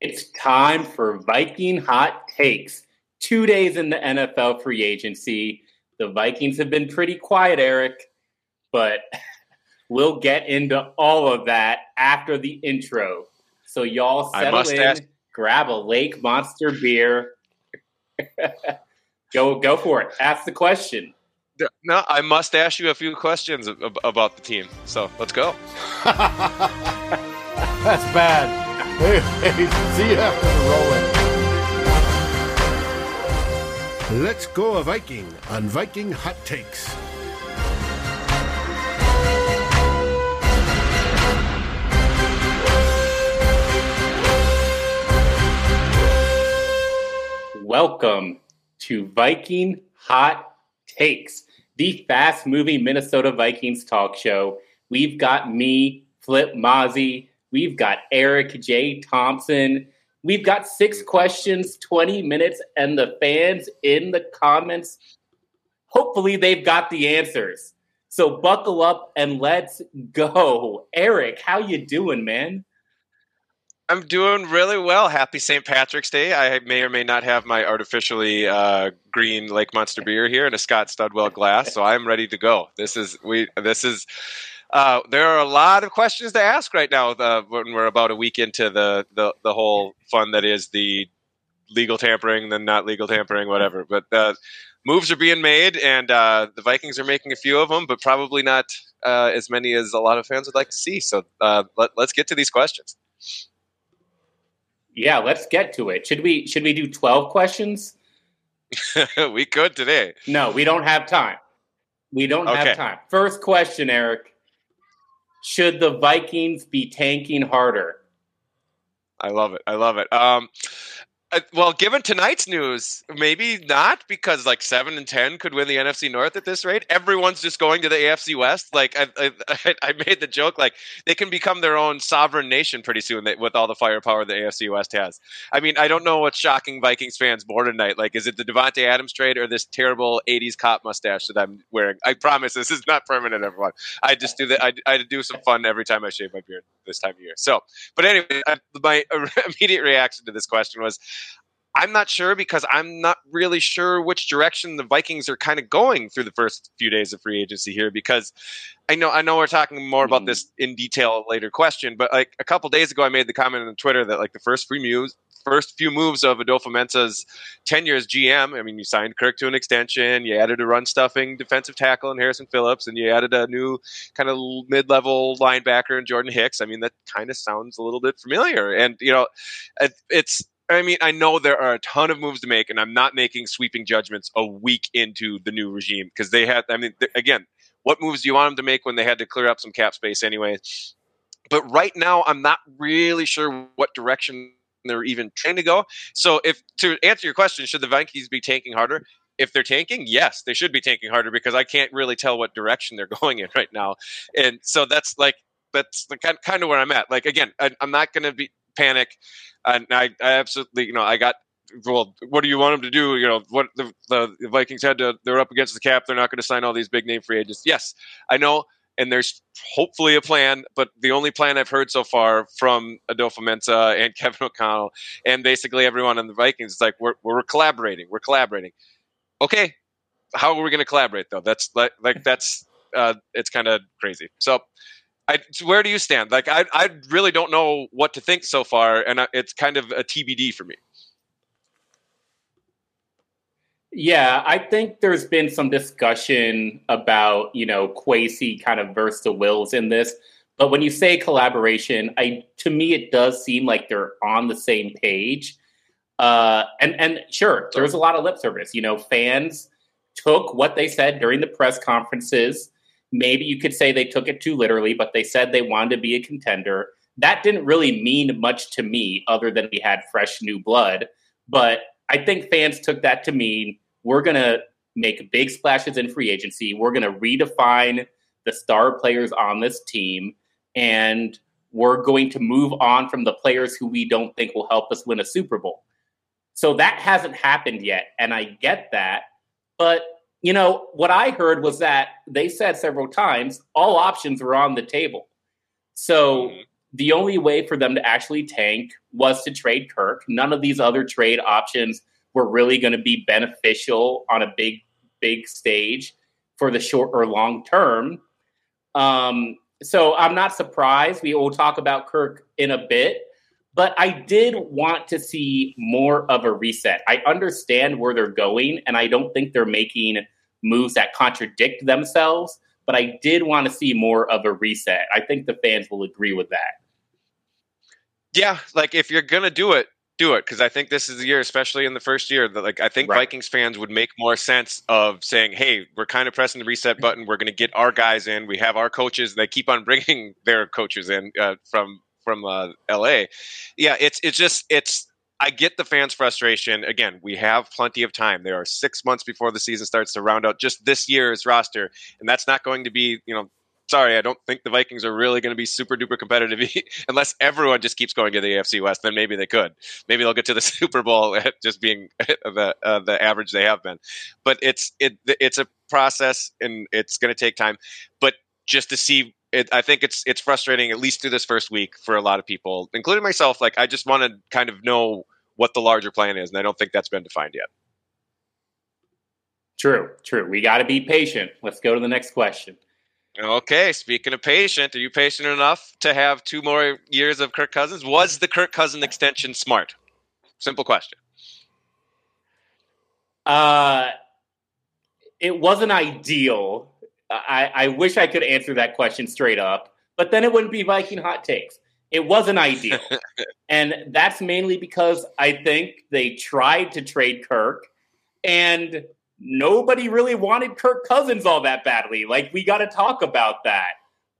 It's time for Viking hot takes. Two days in the NFL free agency. The Vikings have been pretty quiet, Eric, but we'll get into all of that after the intro. So y'all settle in, ask- grab a Lake Monster beer. go go for it. Ask the question. No, I must ask you a few questions about the team. So let's go. That's bad. Hey, hey, see you after the rolling. Let's go a Viking on Viking Hot Takes. Welcome to Viking Hot Takes, the fast moving Minnesota Vikings talk show. We've got me, Flip Mozzie, We've got Eric J. Thompson. We've got six questions, 20 minutes, and the fans in the comments, hopefully they've got the answers. So buckle up and let's go. Eric, how you doing, man? I'm doing really well. Happy St. Patrick's Day. I may or may not have my artificially uh, green Lake Monster beer here in a Scott Studwell glass, so I'm ready to go. This is we. This is uh, there are a lot of questions to ask right now uh, when we're about a week into the, the, the whole fun that is the legal tampering, then not legal tampering, whatever. But uh, moves are being made, and uh, the Vikings are making a few of them, but probably not uh, as many as a lot of fans would like to see. So uh, let, let's get to these questions. Yeah, let's get to it. Should we should we do twelve questions? we could today. No, we don't have time. We don't okay. have time. First question, Eric should the Vikings be tanking harder? I love it. I love it. Um, Uh, well, given tonight's news, maybe not because like seven and ten could win the NFC North at this rate. Everyone's just going to the AFC West. Like I, I, I made the joke, like they can become their own sovereign nation pretty soon with all the firepower the AFC West has. I mean, I don't know what's shocking Vikings fans more tonight. Like, is it the Davante Adams trade or this terrible '80s cop mustache that I'm wearing? I promise this is not permanent, everyone. I just do that. I, I do some fun every time I shave my beard this time of year. So, but anyway, my immediate reaction to this question was I'm not sure because I'm not really sure which direction the Vikings are kind of going through the first few days of free agency here because I know I know we're talking more about mm-hmm. this in detail later question, but like a couple days ago I made the comment on Twitter that like the first few moves first few moves of Adofo-Mensah's tenure as GM, I mean you signed Kirk to an extension, you added a run stuffing defensive tackle in Harrison Phillips, and you added a new kind of mid level linebacker in Jordan Hicks. I mean that kind of sounds a little bit familiar. And you know, it's I mean, I know there are a ton of moves to make, and I'm not making sweeping judgments a week into the new regime because they had. I mean, again, what moves do you want them to make when they had to clear up some cap space anyway? But right now, I'm not really sure what direction they're even trying to go. So, if to answer your question, should the Vikings be tanking harder? If they're tanking, yes, they should be tanking harder because I can't really tell what direction they're going in right now, and so that's like that's the kind kind of where I'm at. Like again, I, I'm not going to be panic. And I, I absolutely, you know, I got well, what do you want them to do? You know, what the, the, Vikings had to, they're up against the cap. They're not going to sign all these big name free agents. Yes, I know. And there's hopefully a plan, but the only plan I've heard so far from Adofo-Mensah and Kevin O'Connell and basically everyone on the Vikings is like, we're, we're collaborating. We're collaborating. Okay. How are we going to collaborate though? That's like, like that's, uh, it's kind of crazy. So I, where do you stand? Like, I, I really don't know what to think so far, and it's kind of a TBD for me. Yeah, I think there's been some discussion about, you know, Kwesi kind of versus the Wilfs in this. But when you say collaboration, I to me it does seem like they're on the same page. Uh, and and sure, there's a lot of lip service. You know, fans took what they said during the press conferences Maybe you could say they took it too literally, but they said they wanted to be a contender. That didn't really mean much to me other than we had fresh new blood. But I think fans took that to mean we're going to make big splashes in free agency. We're going to redefine the star players on this team. And we're going to move on from the players who we don't think will help us win a Super Bowl. So that hasn't happened yet. And I get that. But you know, what I heard was that they said several times all options were on the table. So mm-hmm. the only way for them to actually tank was to trade Kirk. None of these other trade options were really going to be beneficial on a big, big stage for the short or long term. Um, so I'm not surprised. We will talk about Kirk in a bit, but I did want to see more of a reset. I understand where they're going, and I don't think they're making moves that contradict themselves, but I did want to see more of a reset. I think the fans will agree with that. Yeah, like if you're gonna do it, do it because I think this is the year, especially in the first year, that like I think right. Vikings fans would make more sense of saying, "Hey, we're kind of pressing the reset button. We're going to get our guys in. We have our coaches. They keep on bringing their coaches in uh, from from uh, L.A. Yeah, it's it's just it's. I get the fans' frustration. Again, we have plenty of time. There are six months before the season starts to round out just this year's roster, and that's not going to be you know sorry, I don't think the Vikings are really going to be super duper competitive unless everyone just keeps going to the AFC West. Then maybe they could. Maybe they'll get to the Super Bowl at just being the uh, the average they have been. But it's it it's a process and it's going to take time. But just to see. It, I think it's it's frustrating at least through this first week for a lot of people, including myself. Like I just want to kind of know what the larger plan is, and I don't think that's been defined yet. True, true. We got to be patient. Let's go to the next question. Okay, speaking of patient, are you patient enough to have two more years of Kirk Cousins? Was the Kirk Cousins extension smart? Simple question. Uh, it wasn't ideal. I, I wish I could answer that question straight up, but then it wouldn't be Viking hot takes. It wasn't ideal. and that's mainly because I think they tried to trade Kirk and nobody really wanted Kirk Cousins all that badly. Like we got to talk about that.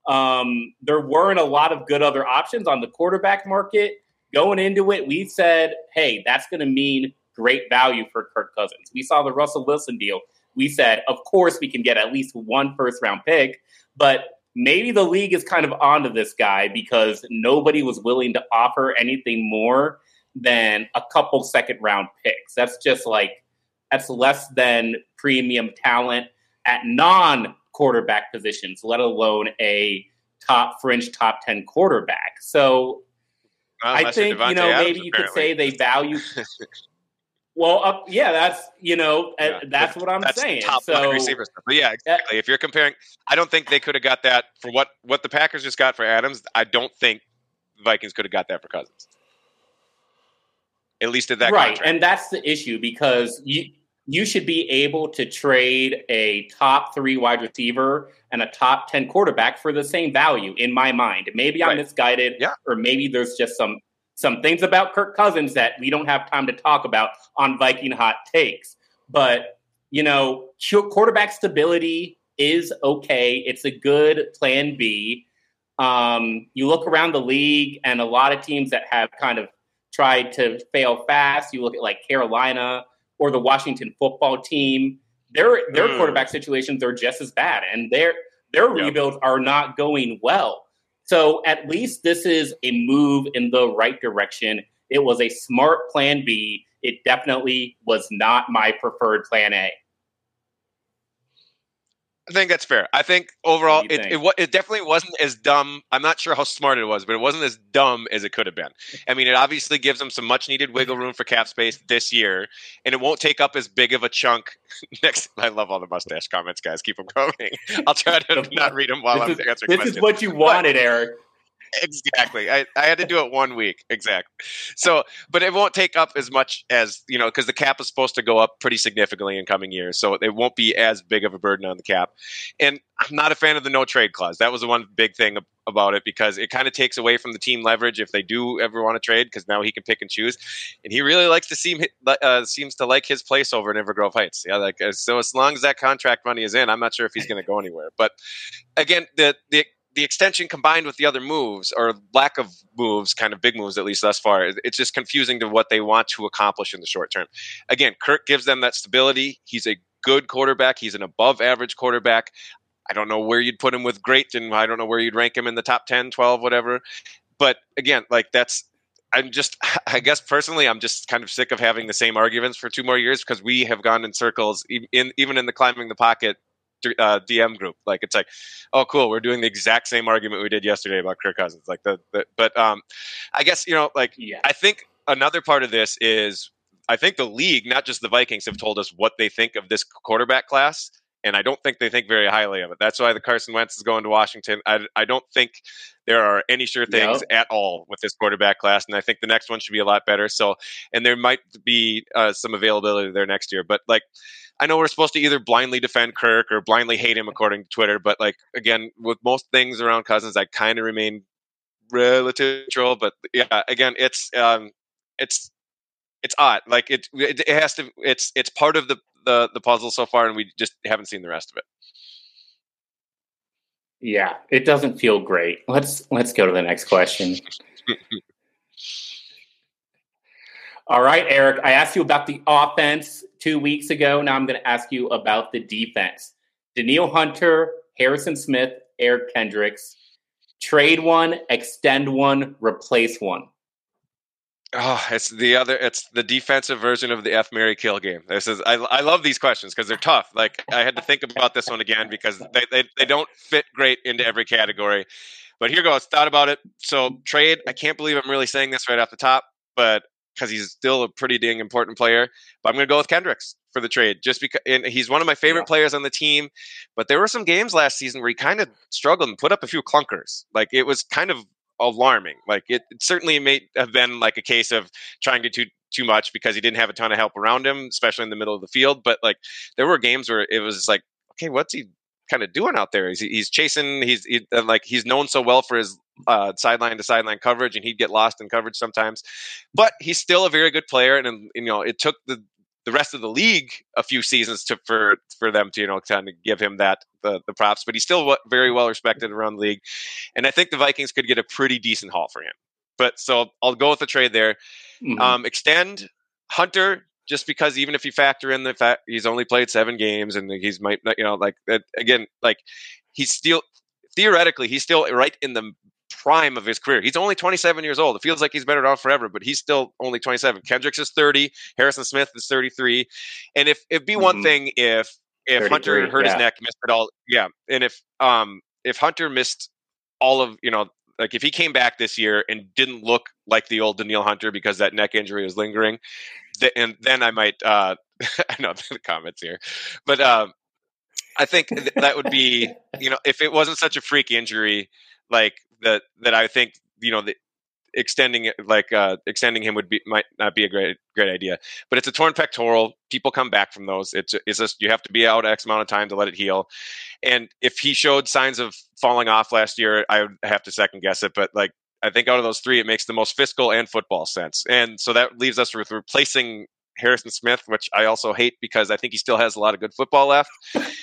Um, there weren't a lot of good other options on the quarterback market going into it. We said, hey, that's going to mean great value for Kirk Cousins. We saw the Russell Wilson deal. We said, of course, we can get at least one first round pick, but maybe the league is kind of onto this guy because nobody was willing to offer anything more than a couple second round picks. That's just like that's less than premium talent at non quarterback positions, let alone a top fringe top 10 quarterback. So I think, you know, Adams, maybe you apparently. could say they value. well, uh, yeah, that's, you know, yeah, that's what I'm that's saying. Top so, receivers. But yeah, exactly. If you're comparing, I don't think they could have got that for what, what the Packers just got for Adams. I don't think Vikings could have got that for Cousins at least at that right. Contract. And that's the issue because you you should be able to trade a top three wide receiver and a top 10 quarterback for the same value in my mind. Maybe I'm right. misguided, yeah. or maybe there's just some some things about Kirk Cousins that we don't have time to talk about on Viking hot takes. But, you know, quarterback stability is okay. It's a good plan B. Um, you look around the league and a lot of teams that have kind of tried to fail fast. You look at like Carolina or the Washington football team. Their their mm. quarterback situations are just as bad, and their their yep. rebuilds are not going well. So at least this is a move in the right direction. It was a smart plan B. It definitely was not my preferred plan A. I think that's fair. I think overall, it, think? it, it definitely wasn't as dumb. I'm not sure how smart it was, but it wasn't as dumb as it could have been. I mean, it obviously gives them some much needed wiggle room for cap space this year, and it won't take up as big of a chunk next. I love all the mustache comments, guys. Keep them coming. I'll try to not read them while this I'm is, answering This questions. is what you wanted, but, Eric exactly. I, I had to do it one week. Exactly. So, but it won't take up as much as, you know, because the cap is supposed to go up pretty significantly in coming years. So it won't be as big of a burden on the cap. And I'm not a fan of the no trade clause. That was the one big thing about it because it kind of takes away from the team leverage if they do ever want to trade because now he can pick and choose. And he really likes to seem, uh, seems to like his place over in Inver Grove Heights. Yeah. Like, so as long as that contract money is in, I'm not sure if he's going to go anywhere. But again, the, the, the extension combined with the other moves or lack of moves, kind of big moves at least thus far, it's just confusing to what they want to accomplish in the short term. Again, Kirk gives them that stability. He's a good quarterback. He's an above average quarterback. I don't know where you'd put him with great, and I don't know where you'd rank him in the top 10, 12, whatever. But again, like that's I'm just, I guess personally, I'm just kind of sick of having the same arguments for two more years because we have gone in circles, in, even in the climbing the pocket uh, DM group. Like it's like, oh, cool, we're doing the exact same argument we did yesterday about Kirk Cousins. Like the, the but um, I guess you know, like Yeah. I think another part of this is I think the league, not just the Vikings, have told us what they think of this quarterback class. And I don't think they think very highly of it. That's why the Carson Wentz is going to Washington. I, I don't think there are any sure things No. at all with this quarterback class. And I think the next one should be a lot better. So, and there might be uh, some availability there next year. But like, I know we're supposed to either blindly defend Kirk or blindly hate him according to Twitter. But like, again, with most things around Cousins, I kind of remain relative neutral. But yeah, again, it's um, it's it's odd. Like it, it, it has to. It's it's part of the, the the puzzle so far, and we just haven't seen the rest of it. Yeah, it doesn't feel great. Let's let's go to the next question. All right, Eric, I asked you about the offense two weeks ago. Now I'm going to ask you about the defense. Danielle Hunter, Harrison Smith, Eric Kendricks. Trade one, extend one, replace one. Oh, it's the other. It's the defensive version of the F Mary Kill game. This is. I, I love these questions because they're tough. Like I had to think about this one again because they, they they don't fit great into every category. But here goes. Thought about it. So trade. I can't believe I'm really saying this right off the top, but because he's still a pretty dang important player. But I'm going to go with Kendricks for the trade, just because and he's one of my favorite Yeah. players on the team. But there were some games last season where he kind of struggled and put up a few clunkers. Like it was kind of alarming. Like it, it certainly may have been like a case of trying to do too much because he didn't have a ton of help around him, especially in the middle of the field. But like there were games where it was like, okay, what's he kind of doing out there? He's, he's chasing. He's he, like he's known so well for his uh, sideline to sideline coverage, and he'd get lost in coverage sometimes. But he's still a very good player, and, and you know it took the the rest of the league a few seasons to for for them to you know kind of give him that the, the props, but he's still very well respected around the league, and I think the Vikings could get a pretty decent haul for him. But so I'll go with the trade there. Mhm. Um, extend Hunter just because even if you factor in the fact he's only played seven games and he's might not, you know like again like he's still theoretically he's still right in the prime of his career. He's only 27 years old. It feels like he's been around forever, but he's still only 27. Kendricks is 30. Harrison Smith is 33. And if it'd be one Mhm. thing if if Hunter 33, hurt his neck, missed it all, yeah, and if um if Hunter missed all of you know like if he came back this year and didn't look like the old Danielle Hunter because that neck injury was lingering, th- and then I might uh I know the comments here, but um I think that would be you know if it wasn't such a freak injury like that that I think you know the extending like uh extending him would be might not be a great great idea. But it's a torn pectoral. People come back from those. It's it's just you have to be out x amount of time to let it heal. And if he showed signs of falling off last year i would have to second guess it. But like i think out of those three it makes the most fiscal and football sense. And so that leaves us with replacing harrison smith which i also hate because i think he still has a lot of good football left.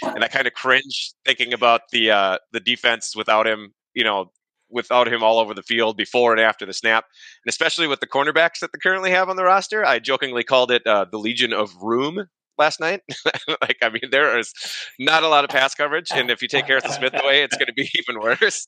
And i kind of cringe thinking about the uh the defense without him you know without him all over the field before and after the snap, and especially with the cornerbacks that they currently have on the roster. I jokingly called it uh, the Legion of Room last night. like, I mean, there is not a lot of pass coverage, and if you take Harrison Smith away, it's going to be even worse.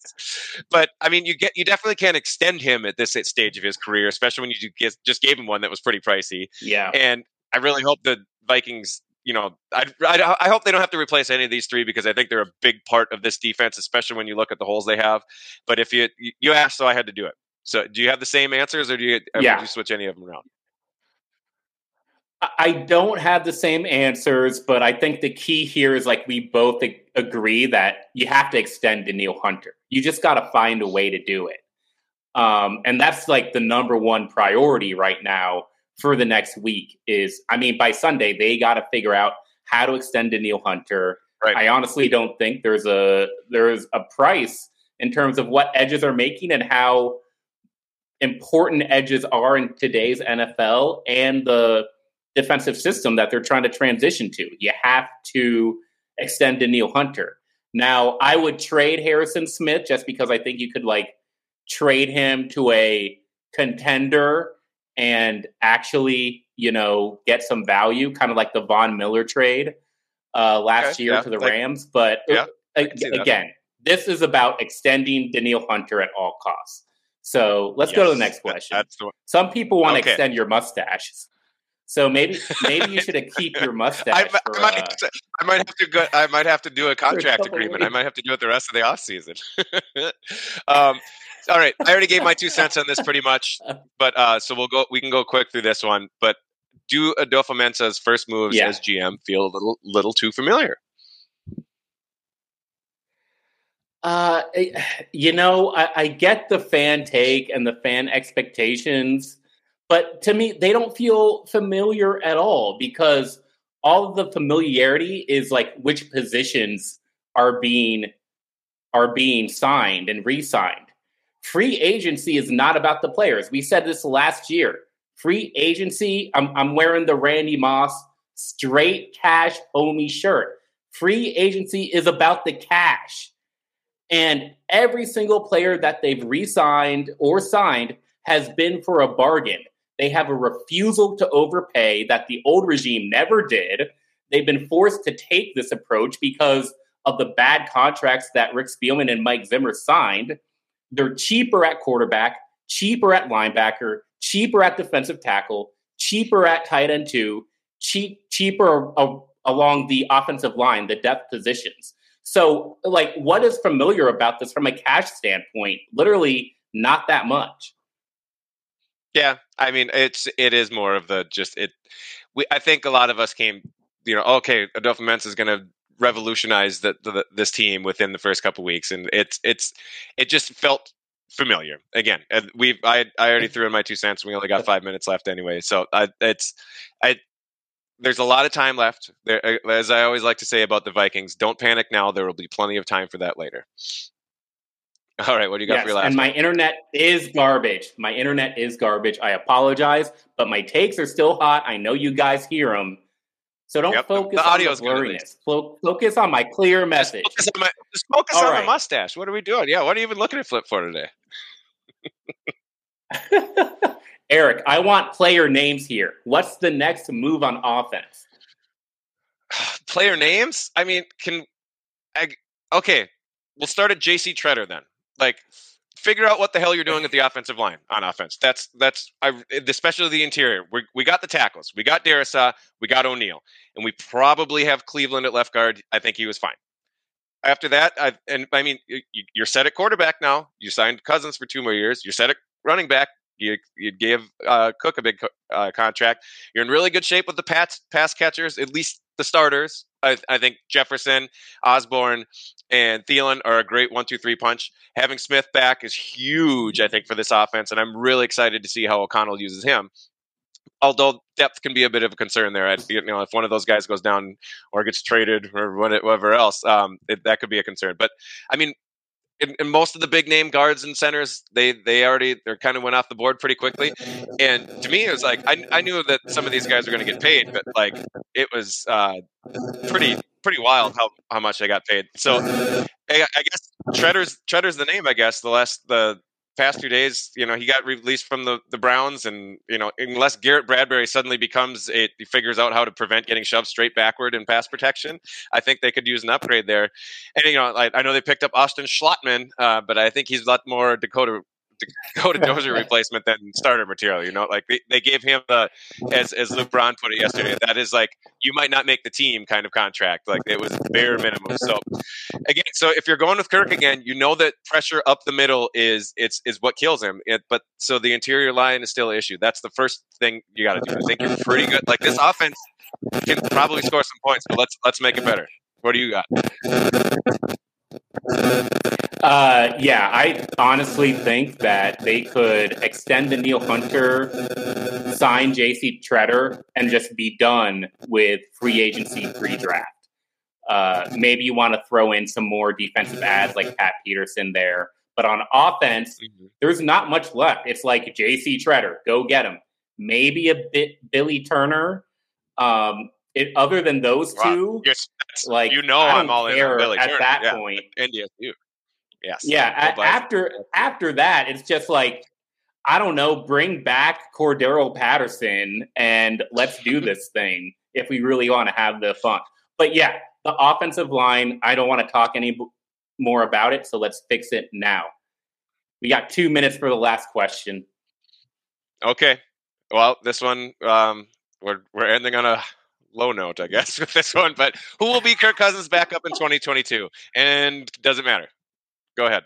But I mean, you get you definitely can't extend him at this stage of his career, especially when you just just gave him one that was pretty pricey. yeah. And I really hope the Vikings, you know, I, I, I hope they don't have to replace any of these three because I think they're a big part of this defense, especially when you look at the holes they have. But if you you asked, so I had to do it. So do you have the same answers, or do you or Yeah. you switch any of them around? I- don't have the same answers, but I think the key here is like we both agree that you have to extend Danielle Hunter. You just got to find a way to do it. Um, and that's like the number one priority right now for the next week is, I mean, by Sunday, they got to figure out how to extend Danielle Hunter. Right. I honestly don't think there's a, there's a price in terms of what edges are making and how important edges are in today's NFL and the defensive system that they're trying to transition to. You have to extend Danielle Hunter. Now, I would trade Harrison Smith just because I think you could like trade him to a contender and actually, you know, get some value, kind of like the Von Miller trade uh, last Okay, year yeah, to the like- Rams. But yeah, a- can see that. again, this is about extending Danielle Hunter at all costs. So let's go to the Yes, next that- question. that's the. Some people want to Okay. extend your mustaches. So maybe maybe you should keep your mustache. I, for, I, might, uh, I might have to go. I might have to do a contract agreement. I might have to do it the rest of the off season. um, all right, I already gave my two cents on this pretty much, but uh, so we'll go. We can go quick through this one. But do Adofo-Mensah's first moves yeah. as GM feel a little little too familiar? Uh, you know, I, I get the fan take and the fan expectations, but to me, they don't feel familiar at all because all of the familiarity is like which positions are being are being signed and re-signed. Free agency is not about the players. We said this last year. Free agency, I'm, I'm wearing the Randy Moss straight cash homie shirt. Free agency is about the cash. And every single player that they've re signed or signed has been for a bargain. They have a refusal to overpay that the old regime never did. They've been forced to take this approach because of the bad contracts that Rick Spielman and Mike Zimmer signed. They're cheaper at quarterback, cheaper at linebacker, cheaper at defensive tackle, cheaper at tight end two, cheap, cheaper along the offensive line, the depth positions. So, like, what is familiar about this from a cash standpoint? Literally, not that much. Yeah, I mean, it's it is more of the just it. We I think a lot of us came, you know, okay, Adofo-Mensah is going to revolutionize the, the, this team within the first couple weeks, and it's it's it just felt familiar again. We I I already threw in my two cents. We only got five minutes left anyway, so I, it's I there's a lot of time left. There, uh, as I always like to say about the Vikings, don't panic now. There will be plenty of time for that later. All right, what do you got yes, for your last? And my internet is garbage. My internet is garbage. I apologize, but my takes are still hot. I know you guys hear them. So don't yep, focus the, the on the blurriness. Focus on my clear message. Just focus on, my, just focus on right. the mustache. What are we doing? Yeah, what are you even looking at Flip for today? Eric, I want player names here. What's the next move on offense? player names? I mean, can I, okay, we'll start at JC Tretter then. Like figure out what the hell you're doing at the offensive line on offense. That's that's I, especially the interior. We we got the tackles. We got Darrisaw. We got O'Neill, and we probably have Cleveland at left guard. I think he was fine. After that, I and I mean, you're set at quarterback now. You signed Cousins for two more years. You're set at running back. You, you gave uh, Cook a big uh, contract. You're in really good shape with the pass, pass catchers, at least the starters. I, I, think Jefferson, Osborne, and Thielen are a great one, two, three punch. Having Smith back is huge, I think, for this offense, and I'm really excited to see how O'Connell uses him. Although depth can be a bit of a concern there, I, you know, if one of those guys goes down or gets traded or whatever else, um, it, that could be a concern. But I mean, in, in, most of the big name guards and centers, they they already they're kind of went off the board pretty quickly. And to me, it was like I, I knew that some of these guys were going to get paid, but like it was uh, pretty pretty wild how, how much they got paid. So I, I guess Tretter's Tretter's the name. I guess the last the past few days, you know, he got released from the, the Browns, and you know, unless Garrett Bradbury suddenly becomes a he figures out how to prevent getting shoved straight backward in pass protection, I think they could use an upgrade there. And you know, I, I know they picked up Austin Schlottmann, uh, but I think he's a lot more Dakota Dakota Dozier replacement than starter material. You know, like they, they gave him the as as Luke Braun put it yesterday. That is like you might not make the team kind of contract. Like it was bare minimum. So again, so if you're going with Kirk again, you know that pressure up the middle is it's is what kills him. It, but so the interior line is still an issue. That's the first thing you got to do. I think you're pretty good. Like this offense can probably score some points, but let's let's make it better. What do you got? Uh, yeah, I honestly think that they could extend Danielle Hunter, sign JC Tretter, and just be done with free agency pre draft. Uh, maybe you want to throw in some more defensive ads like Pat Peterson there. But on offense, mm-hmm. there's not much left. It's like JC Tretter, go get him. Maybe a bit Billy Turner. Um, it, other than those two, yes, like you know, I'm all in Billy at Turner. that yeah. point. Yes. Yeah. A- after after that, it's just like I don't know. Bring back Cordarrelle Patterson and let's do this thing if we really want to have the fun. But yeah, the offensive line. I don't want to talk any more about it, so let's fix it now. We got two minutes for the last question. Okay. Well, this one um, we're we're ending on a low note, I guess, with this one. But who will be Kirk Cousins backup in 2022? And does it matter? Go ahead.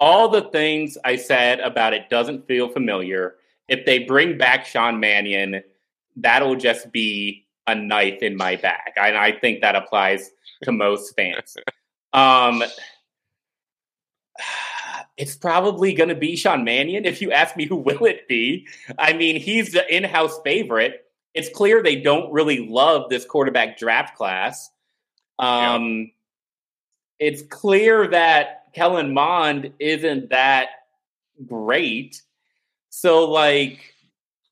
All the things I said about it doesn't feel familiar. If they bring back Sean Mannion, that'll just be a knife in my back. And I think that applies to most fans. Um, it's probably going to be Sean Mannion. If you ask me, who will it be? I mean, he's the in-house favorite. It's clear they don't really love this quarterback draft class. Um. It's clear that Kellen Mond isn't that great. So, like,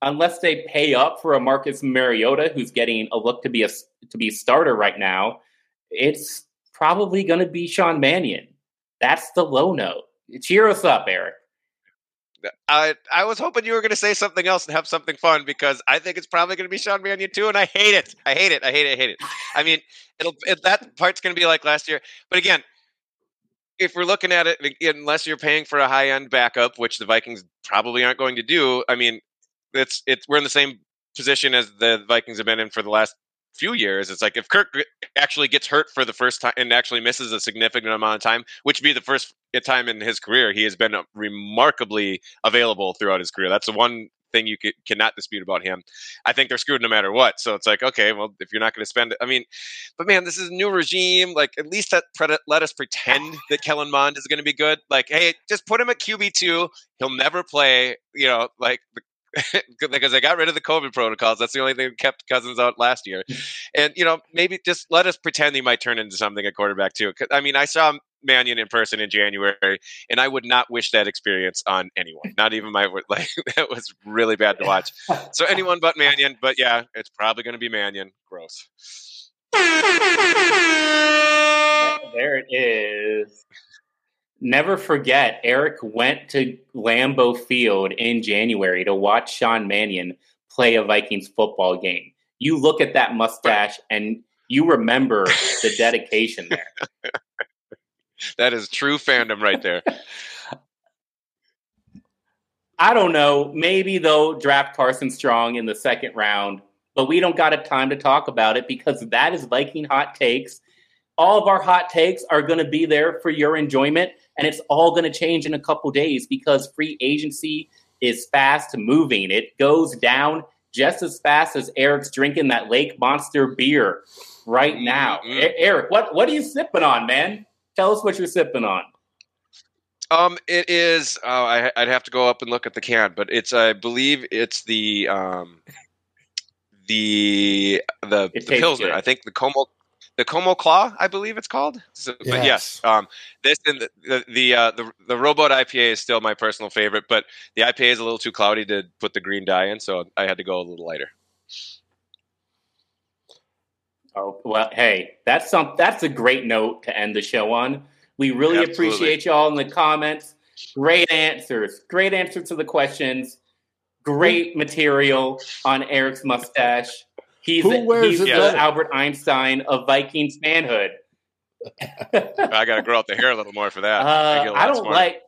unless they pay up for a Marcus Mariota who's getting a look to be a to be a starter right now, it's probably going to be Sean Mannion. That's the low note. Cheer us up, Eric. I I was hoping you were going to say something else and have something fun because I think it's probably going to be Sean Mannion too, and I hate it. I hate it. I hate it. I hate it. I mean, it'll it, that part's going to be like last year. But again, if we're looking at it, unless you're paying for a high end backup, which the Vikings probably aren't going to do, I mean, it's it's we're in the same position as the Vikings have been in for the last few years. It's like if Kirk actually gets hurt for the first time and actually misses a significant amount of time, which would be the first time in his career, he has been remarkably available throughout his career. That's the one thing you cannot dispute about him. I think they're screwed no matter what. So it's like, okay, well, if you're not going to spend it, I mean, but man, this is a new regime. Like, at least that pre- let us pretend that Kellen Mond is going to be good. Like, hey, just put him at QB two. He'll never play. You know, like the because they got rid of the COVID protocols. That's the only thing that kept Cousins out last year. And you know, maybe just let us pretend he might turn into something at quarterback too. I mean, I saw Mannion in person in January, and I would not wish that experience on anyone. Not even my like that was really bad to watch. So anyone but Mannion. But yeah, it's probably going to be Mannion. Gross. There it is never forget Eric went to Lambeau Field in January to watch Sean Mannion play a Vikings football game. You look at that mustache and you remember the dedication there. that is true fandom right there. I don't know. Maybe they'll draft Carson Strong in the second round, but we don't got a time to talk about it because that is Viking hot takes. All of our hot takes are going to be there for your enjoyment. And it's all going to change in a couple days because free agency is fast moving. It goes down just as fast as Eric's drinking that Lake Monster beer right now. Mm-hmm. Eric, what what are you sipping on, man? Tell us what you're sipping on. Um, it is. Uh, I, would have to go up and look at the can, but it's. I believe it's the um, the the, the pilsner. Good. I think the Como the Como Claw, I believe it's called. So, yes. But yes, um, this and the the the, uh, the the Rowboat IPA is still my personal favorite, but the IPA is a little too cloudy to put the green dye in, so I had to go a little lighter. Oh well, hey, that's some that's a great note to end the show on. We really Absolutely. appreciate y'all in the comments. Great answers, great answers to the questions. Great material on Eric's mustache. He's, Who wears he's the Albert Einstein of Vikings manhood. I got to grow out the hair a little more for that. Uh, I don't smarter. like.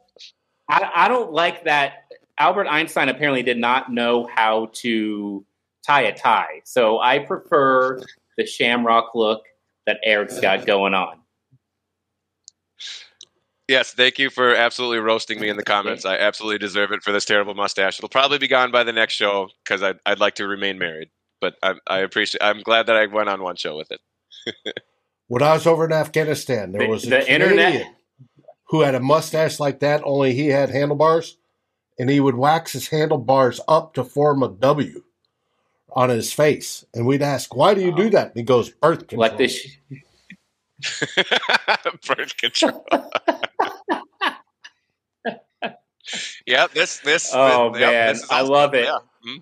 I, I don't like that. Albert Einstein apparently did not know how to tie a tie, so I prefer the shamrock look that Eric's got going on. Yes, thank you for absolutely roasting me in the comments. I absolutely deserve it for this terrible mustache. It'll probably be gone by the next show because I'd, I'd like to remain married but I, I appreciate. I'm glad that I went on one show with it. when I was over in Afghanistan, there was the, a the internet who had a mustache like that. Only he had handlebars, and he would wax his handlebars up to form a W on his face. And we'd ask, "Why do you do that?" And he goes, "Birth control." Like this. Birth control. yeah, this this. Oh this, man, yep, this I love it. Yeah. Mm-hmm.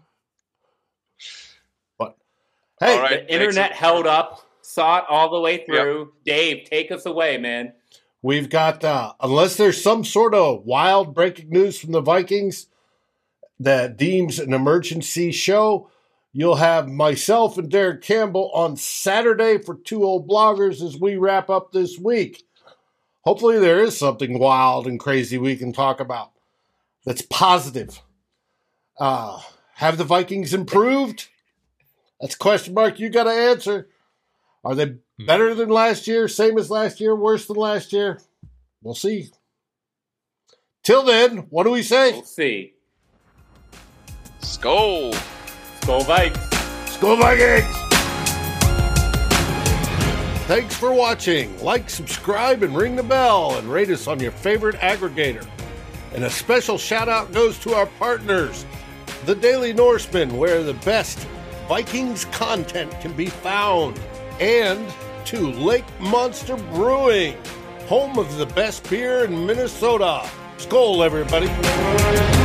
Hey, right, the internet held up, saw it all the way through. Yep. Dave, take us away, man. We've got, uh, unless there's some sort of wild breaking news from the Vikings that deems an emergency show, you'll have myself and Derek Campbell on Saturday for two old bloggers as we wrap up this week. Hopefully, there is something wild and crazy we can talk about that's positive. Uh, Have the Vikings improved? That's a question mark you got to answer. Are they hmm. better than last year? Same as last year? Worse than last year? We'll see. Till then, what do we say? We'll see. Skol. Skol Vikes. Skol Vikings! Thanks for watching. Like, subscribe, and ring the bell, and rate us on your favorite aggregator. And a special shout out goes to our partners, the Daily Norseman, where the best Vikings content can be found, and to Lake Monster Brewing, home of the best beer in Minnesota. Skol, everybody.